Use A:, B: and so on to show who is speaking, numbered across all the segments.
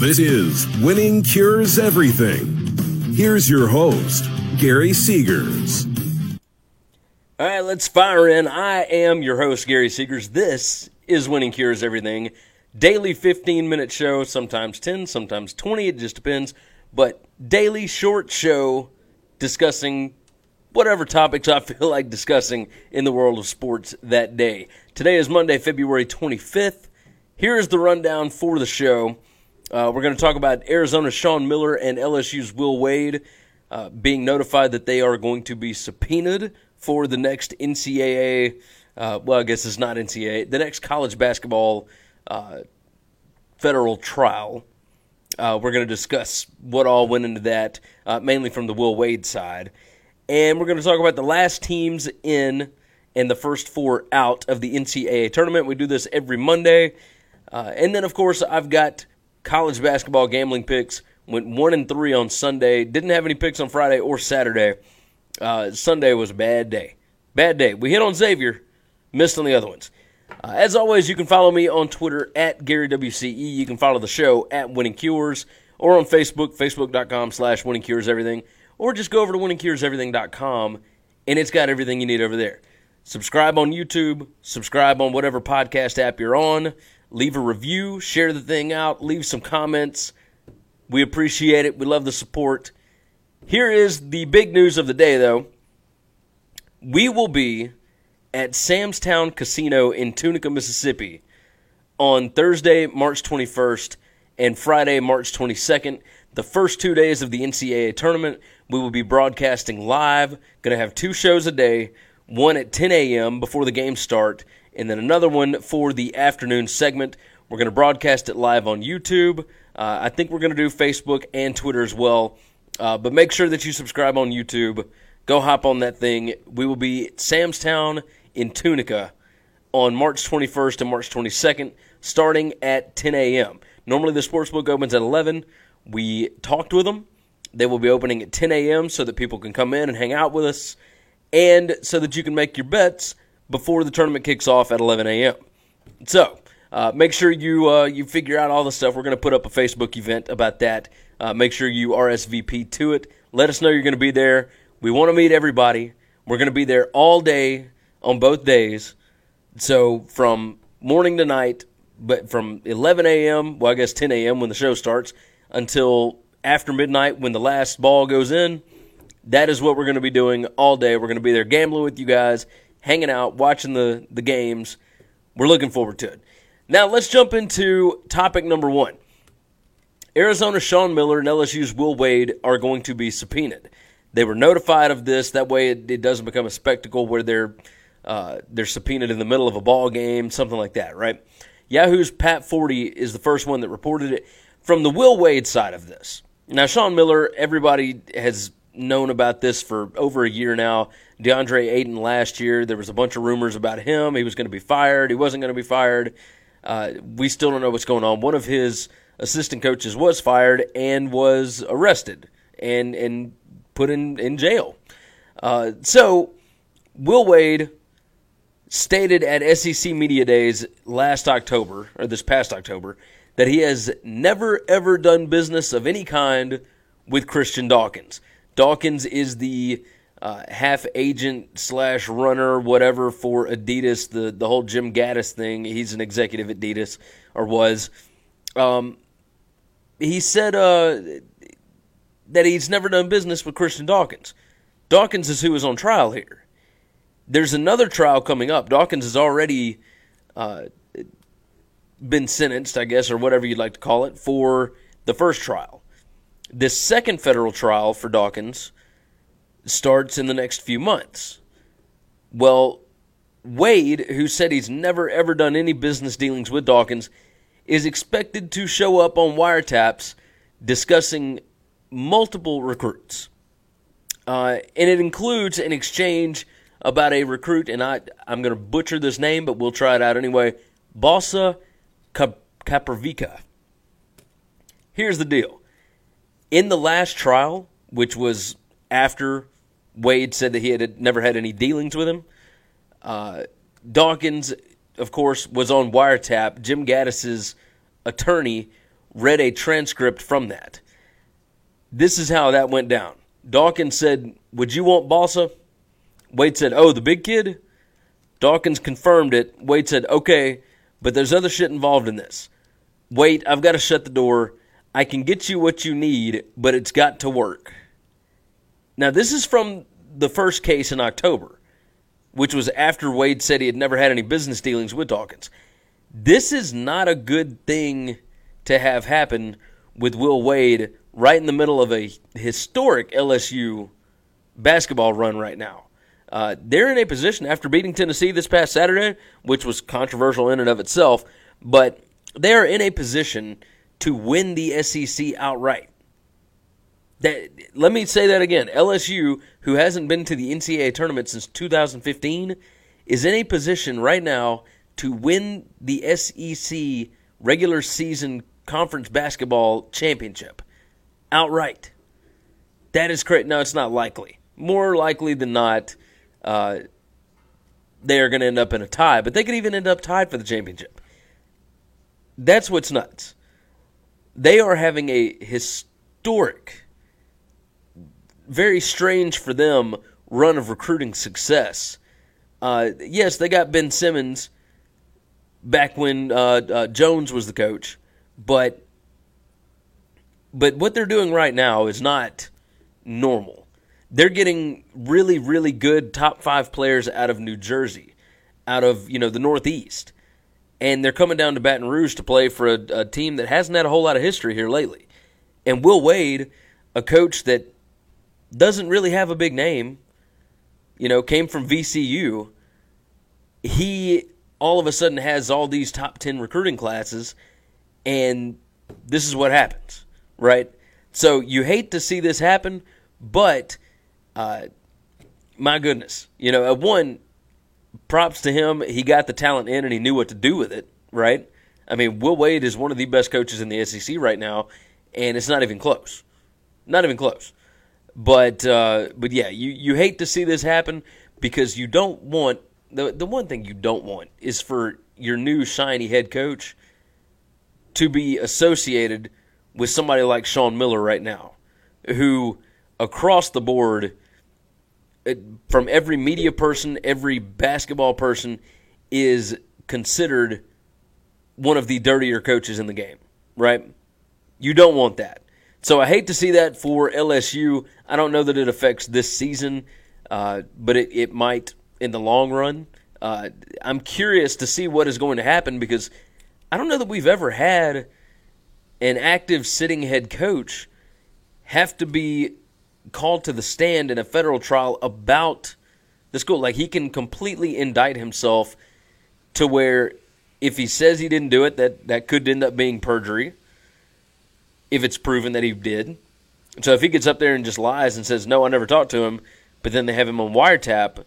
A: This is Winning Cures Everything. Here's your host, Gary Seegers.
B: All right, let's fire in. I am your host, Gary Seegers. This is Winning Cures Everything. Daily 15 minute show, sometimes 10, sometimes 20, it just depends. But daily short show discussing whatever topics I feel like discussing in the world of sports that day. Today is Monday, February 25th. Here is the rundown for the show. Uh, we're going to talk about Arizona's Sean Miller and LSU's Will Wade uh, being notified that they are going to be subpoenaed for the next NCAA. Uh, well, I guess it's not NCAA. The next college basketball uh, federal trial. Uh, we're going to discuss what all went into that, uh, mainly from the Will Wade side. And we're going to talk about the last teams in and the first four out of the NCAA tournament. We do this every Monday. And then, of course, I've got college basketball gambling picks. Went one and three on Sunday. Didn't have any picks on Friday or Saturday. Uh, Sunday was a bad day. Bad day. We hit on Xavier, missed on the other ones. Uh, as always, you can follow me on Twitter at GaryWCE. You can follow the show at Winning Cures or on Facebook, facebook.com slash Winning Cures Everything. Or just go over to winningcureseverything.com and it's got everything you need over there. Subscribe on YouTube, subscribe on whatever podcast app you're on leave a review, share the thing out, leave some comments. We appreciate it. We love the support. Here is the big news of the day, though. We will be at Sam's Town Casino in Tunica, Mississippi on Thursday, March 21st and Friday, March 22nd. The first two days of the NCAA tournament, we will be broadcasting live. Going to have two shows a day, one at 10 a.m. before the games start, and then another one for the afternoon segment. We're going to broadcast it live on YouTube. Uh, I think we're going to do Facebook and Twitter as well. Uh, but make sure that you subscribe on YouTube. Go hop on that thing. We will be at Sam's Town in Tunica on March 21st and March 22nd, starting at 10 a.m. Normally, the sportsbook opens at 11. We talked with them. They will be opening at 10 a.m. so that people can come in and hang out with us, and so that you can make your bets before the tournament kicks off at 11 a.m. So uh, make sure you uh, you figure out all the stuff. We're going to put up a Facebook event about that. Uh, make sure you RSVP to it. Let us know you're going to be there. We want to meet everybody. We're going to be there all day on both days. So from morning to night, but from 11 a.m. Well, I guess 10 a.m. when the show starts until after midnight when the last ball goes in. That is what we're going to be doing all day. We're going to be there gambling with you guys hanging out, watching the, the games. We're looking forward to it. Now, let's jump into topic number one. Arizona's Sean Miller and LSU's Will Wade are going to be subpoenaed. They were notified of this. That way, it, it doesn't become a spectacle where they're uh, they're subpoenaed in the middle of a ball game, something like that, right? Yahoo's Pat Forde is the first one that reported it from the Will Wade side of this. Now, Sean Miller, everybody has known about this for over a year now. DeAndre Ayton last year, there was a bunch of rumors about him. He was going to be fired. He wasn't going to be fired. Uh, we still don't know what's going on. One of his assistant coaches was fired and was arrested and and put in in jail. Uh, so Will Wade stated at SEC Media Days last October or this past October that he has never ever done business of any kind with Christian Dawkins. Dawkins is the uh, half agent slash runner, whatever, for Adidas, the, the whole Jim Gatto thing. He's an executive at Adidas, or was. Um, he said uh, that he's never done business with Christian Dawkins. Dawkins is who is on trial here. There's another trial coming up. Dawkins has already uh, been sentenced, I guess, or whatever you'd like to call it, for the first trial. This second federal trial for Dawkins starts in the next few months. Well, Wade, who said he's never ever done any business dealings with Dawkins, is expected to show up on wiretaps discussing multiple recruits. Uh, and it includes an exchange about a recruit, and I, I'm going to butcher this name, but we'll try it out anyway. Balsa Koprivica. Here's the deal. In the last trial, which was after Wade said that he had never had any dealings with him. Uh, Dawkins, of course, was on wiretap. Jim Gatto's attorney read a transcript from that. This is how that went down. Dawkins said, Would you want Balsa? Wade said, Oh, the big kid? Dawkins confirmed it. Wade said, Okay, but there's other shit involved in this. Wait, I've got to shut the door. I can get you what you need, but it's got to work. Now, this is from the first case in October, which was after Wade said he had never had any business dealings with Dawkins. This is not a good thing to have happen with Will Wade right in the middle of a historic LSU basketball run right now. Uh, they're in a position after beating Tennessee this past Saturday, which was controversial in and of itself, but they are in a position to win the SEC outright. That let me say that again. LSU, who hasn't been to the NCAA tournament since 2015, is in a position right now to win the SEC regular season conference basketball championship outright. That is correct. No, it's not likely. More likely than not, uh, they are going to end up in a tie, but they could even end up tied for the championship. That's what's nuts. They are having a historic, very strange for them run of recruiting success. Uh, yes, they got Ben Simmons back when uh, uh, Jones was the coach, but but what they're doing right now is not normal. They're getting really, really good top five players out of New Jersey, out of you know the Northeast, and they're coming down to Baton Rouge to play for a, a team that hasn't had a whole lot of history here lately. And Will Wade, a coach that doesn't really have a big name, you know, came from VCU. He all of a sudden has all these top 10 recruiting classes, and this is what happens right? So you hate to see this happen, but uh, my goodness, you know, at one props to him. He got the talent in and he knew what to do with it, right? I mean, Will Wade is one of the best coaches in the SEC right now, and it's not even close. Not even close. But uh, but yeah, you, you hate to see this happen because you don't want the the one thing you don't want is for your new shiny head coach to be associated with somebody like Sean Miller right now, who across the board, from every media person, every basketball person, is considered one of the dirtier coaches in the game, right? You don't want that. So I hate to see that for LSU. I don't know that it affects this season, uh, but it, it might in the long run. Uh, I'm curious to see what is going to happen because I don't know that we've ever had – an active sitting head coach have to be called to the stand in a federal trial about the school. Like he can completely indict himself to where if he says he didn't do it, that, that could end up being perjury if it's proven that he did. So if he gets up there and just lies and says, no, I never talked to him, but then they have him on wiretap,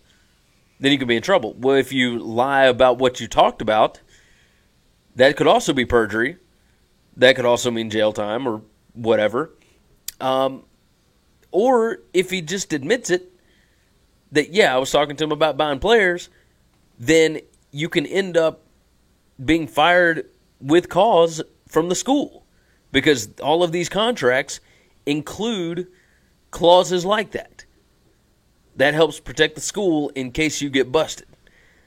B: then he could be in trouble. Well, if you lie about what you talked about, that could also be perjury. That could also mean jail time or whatever. Um, or if he just admits it, that, yeah, I was talking to him about buying players, then you can end up being fired with cause from the school because all of these contracts include clauses like that. That helps protect the school in case you get busted.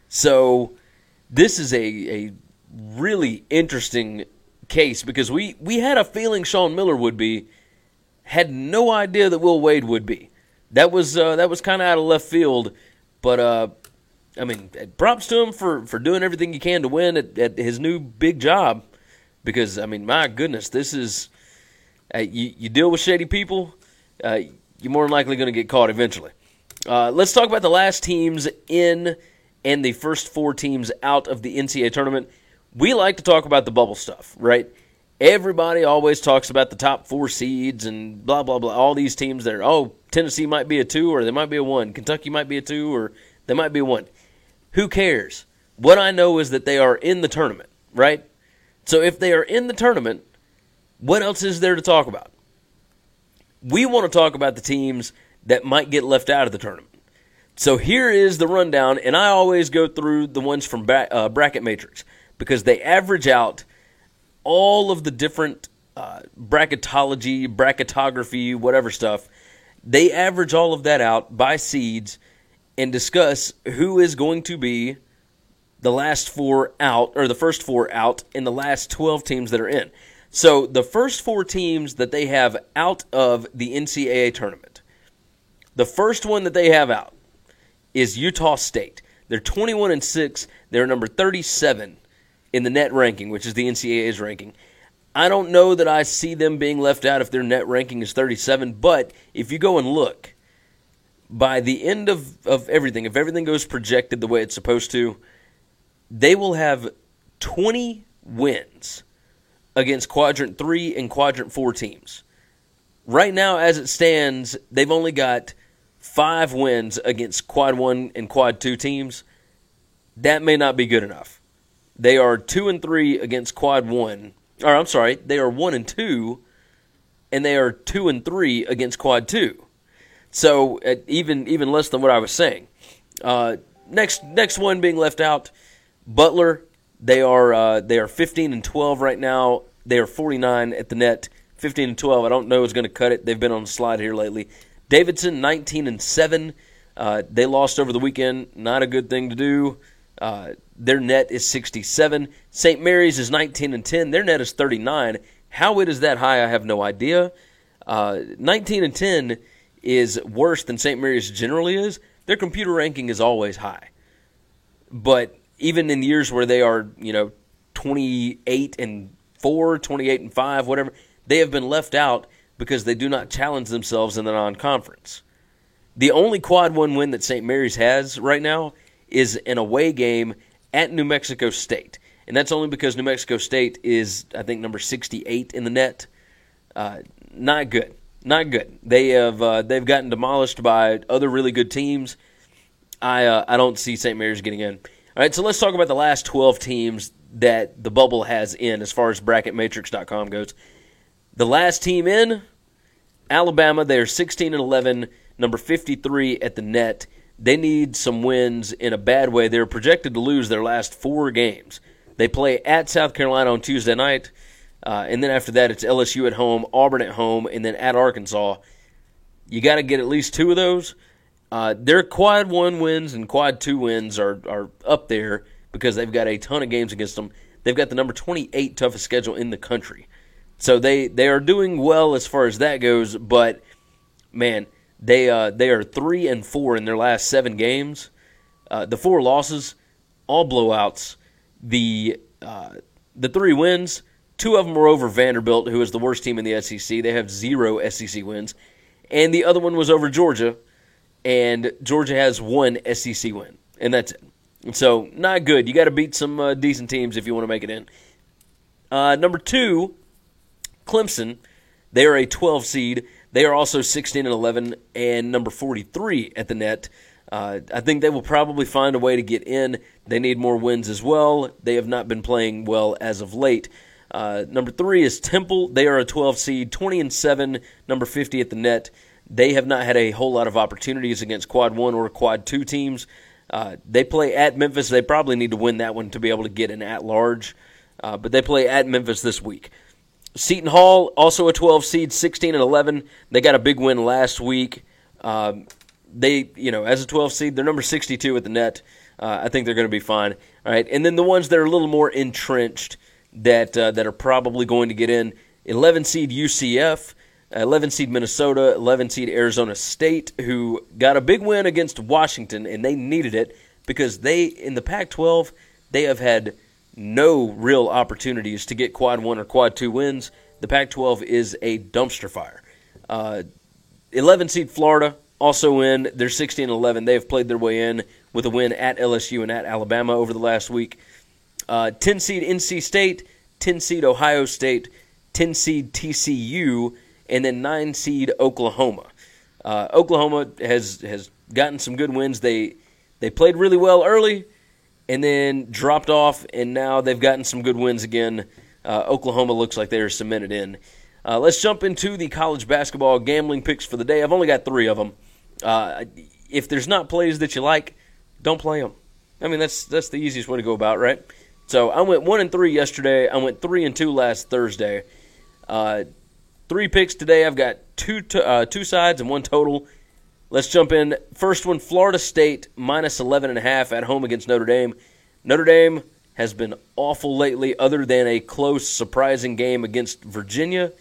B: So, this is a, a really interesting case because we, we had a feeling Sean Miller would be, had no idea that Will Wade would be. That was uh, that was kind of out of left field, but uh, I mean, props to him for, for doing everything he can to win at, at his new big job. Because I mean, my goodness, this is uh, you, you deal with shady people, uh, you're more than likely going to get caught eventually. Uh, let's talk about the last teams in and the first four teams out of the NCAA tournament we like to talk about the bubble stuff, right? Everybody always talks about the top four seeds and blah blah blah. All these teams that are oh Tennessee might be a two or they might be a one, Kentucky might be a two or they might be a one. Who cares? What I know is that they are in the tournament, right? So if they are in the tournament, what else is there to talk about? We want to talk about the teams that might get left out of the tournament. So here is the rundown, and I always go through the ones from uh, Bracket Matrix because they average out all of the different uh, bracketology, bracketography, whatever stuff. They average all of that out by seeds and discuss who is going to be the last four out, or the first four out, in the last 12 teams that are in. So the first four teams that they have out of the NCAA tournament, the first one that they have out is Utah State. They're 21 and 6. They're number 37 in the net ranking, which is the NCAA's ranking. I don't know that I see them being left out if their net ranking is 37, but if you go and look, by the end of, of everything, if everything goes projected the way it's supposed to, they will have 20 wins against quadrant 3 and quadrant 4 teams. Right now, as it stands, they've only got five wins against quad 1 and quad 2 teams. That may not be good enough. They are 2 and 3 against quad 1 or I'm sorry, they are one and two, and they are two and three against quad two. So uh, even even less than what I was saying. Uh, next next one being left out, Butler. They are uh, they are 15 and 12 right now. They are 49 at the net. 15 and 12. I don't know who's going to cut it. They've been on the slide here lately. Davidson 19 and 7. Uh, they lost over the weekend. Not a good thing to do. Uh, their net is 67. St. Mary's is 19 and 10. Their net is 39. How it is that high, I have no idea. Uh, 19 and 10 is worse than St. Mary's generally is. Their computer ranking is always high. But even in years where they are, you know, 28 and 4, 28 and 5, whatever, they have been left out because they do not challenge themselves in the non conference. The only quad one win that St. Mary's has right now is an away game at New Mexico State. And that's only because New Mexico State is, I think, number 68 in the net. Uh, not good. Not good. They have uh, they've gotten demolished by other really good teams. I uh, I don't see St. Mary's getting in. All right, so let's talk about the last 12 teams that the bubble has in as far as bracketmatrix.com goes. The last team in, Alabama, they're 16 and 11, number 53 at the net. They need some wins in a bad way. They're projected to lose their last four games. They play at South Carolina on Tuesday night, uh, and then after that, it's LSU at home, Auburn at home, and then at Arkansas. You got to get at least two of those. Uh, their quad one wins and quad two wins are, are up there because they've got a ton of games against them. They've got the number 28 toughest schedule in the country. So they, they are doing well as far as that goes, but man, they uh, they are three and four in their last seven games. Uh, the four losses, all blowouts. The uh, the three wins, two of them were over Vanderbilt, who is the worst team in the SEC. They have zero SEC wins, and the other one was over Georgia, and Georgia has one SEC win, and that's it. So not good. You got to beat some uh, decent teams if you want to make it in. Uh, number two, Clemson. They are a 12 seed. They are also 16 and 11 and number 43 at the net. Uh, I think they will probably find a way to get in. They need more wins as well. They have not been playing well as of late. Uh, number three is Temple. They are a 12 seed, 20 and 7, number 50 at the net. They have not had a whole lot of opportunities against quad one or quad two teams. Uh, they play at Memphis. They probably need to win that one to be able to get an at large. Uh, but they play at Memphis this week. Seton Hall, also a 12 seed, 16 and 11. They got a big win last week. Um, they, you know, as a 12 seed, they're number 62 at the net. Uh, I think they're going to be fine. All right, and then the ones that are a little more entrenched that uh, that are probably going to get in: 11 seed UCF, 11 seed Minnesota, 11 seed Arizona State, who got a big win against Washington, and they needed it because they in the Pac-12 they have had no real opportunities to get quad one or quad two wins. The Pac 12 is a dumpster fire. Uh, 11 seed Florida also in. They're 16 11. They have played their way in with a win at LSU and at Alabama over the last week. Uh, 10 seed NC State, 10 seed Ohio State, 10 seed TCU, and then 9 seed Oklahoma. Uh, Oklahoma has has gotten some good wins. They they played really well early and then dropped off, and now they've gotten some good wins again. Uh, Oklahoma looks like they're cemented in. Uh, let's jump into the college basketball gambling picks for the day. I've only got three of them. Uh, if there's not plays that you like, don't play them. I mean, that's that's the easiest way to go about, right? So I went one and three yesterday. I went three and two last Thursday. Uh, three picks today. I've got two to, uh, two sides and one total. Let's jump in. First one: Florida State minus eleven and a half at home against Notre Dame. Notre Dame has been awful lately, other than a close, surprising game against Virginia.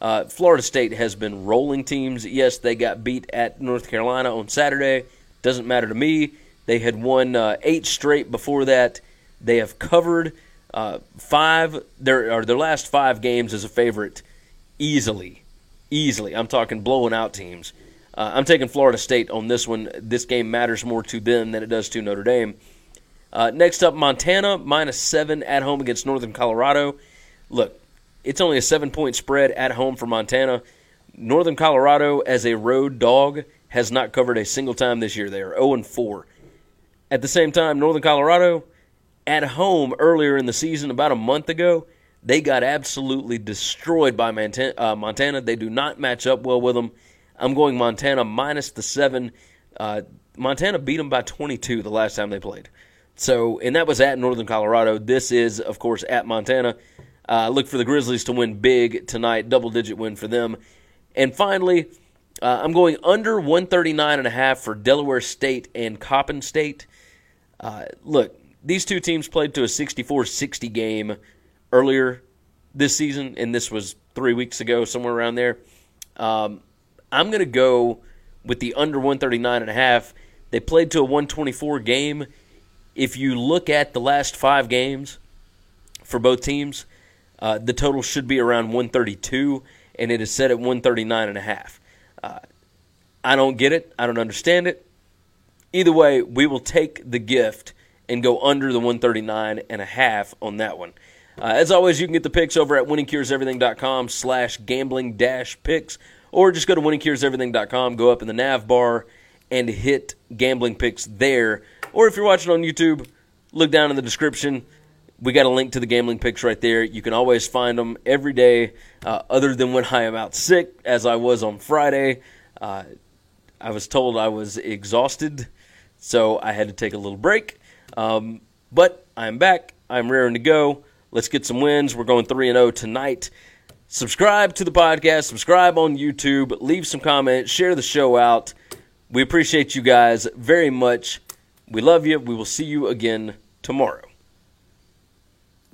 B: Uh, Florida State has been rolling teams. Yes, they got beat at North Carolina on Saturday. Doesn't matter to me. They had won uh, eight straight before that. They have covered uh, five their or their last five games as a favorite easily, easily. I'm talking blowing out teams. Uh, I'm taking Florida State on this one. This game matters more to them than it does to Notre Dame. Uh, next up, Montana minus seven at home against Northern Colorado. Look, it's only a seven point spread at home for Montana. Northern Colorado, as a road dog, has not covered a single time this year. They are 0 4. At the same time, Northern Colorado, at home earlier in the season, about a month ago, they got absolutely destroyed by uh, Montana. They do not match up well with them. I'm going Montana minus the seven. Uh, Montana beat them by 22 the last time they played. So, and that was at Northern Colorado. This is, of course, at Montana. Uh, look for the Grizzlies to win big tonight, double digit win for them. And finally, uh, I'm going under 139 and a half for Delaware State and Coppin State. Uh, look, these two teams played to a 64-60 game earlier this season, and this was three weeks ago, somewhere around there. Um, I'm going to go with the under 139 and a half. They played to a 124 game if you look at the last five games for both teams, uh, the total should be around 132, and it is set at 139 and a half. Uh, I don't get it. I don't understand it. Either way, we will take the gift and go under the 139 and a half on that one. Uh, as always, you can get the picks over at winningcureseverything.com slash gambling dash picks, or just go to winningcureseverything.com, go up in the nav bar, and hit gambling picks there or if you're watching on YouTube, look down in the description. We got a link to the gambling picks right there. You can always find them every day, uh, other than when I am out sick, as I was on Friday. Uh, I was told I was exhausted, so I had to take a little break. Um, but I'm back. I'm raring to go. Let's get some wins. We're going 3 0 tonight. Subscribe to the podcast, subscribe on YouTube, leave some comments, share the show out. We appreciate you guys very much. We love you. We will see you again tomorrow.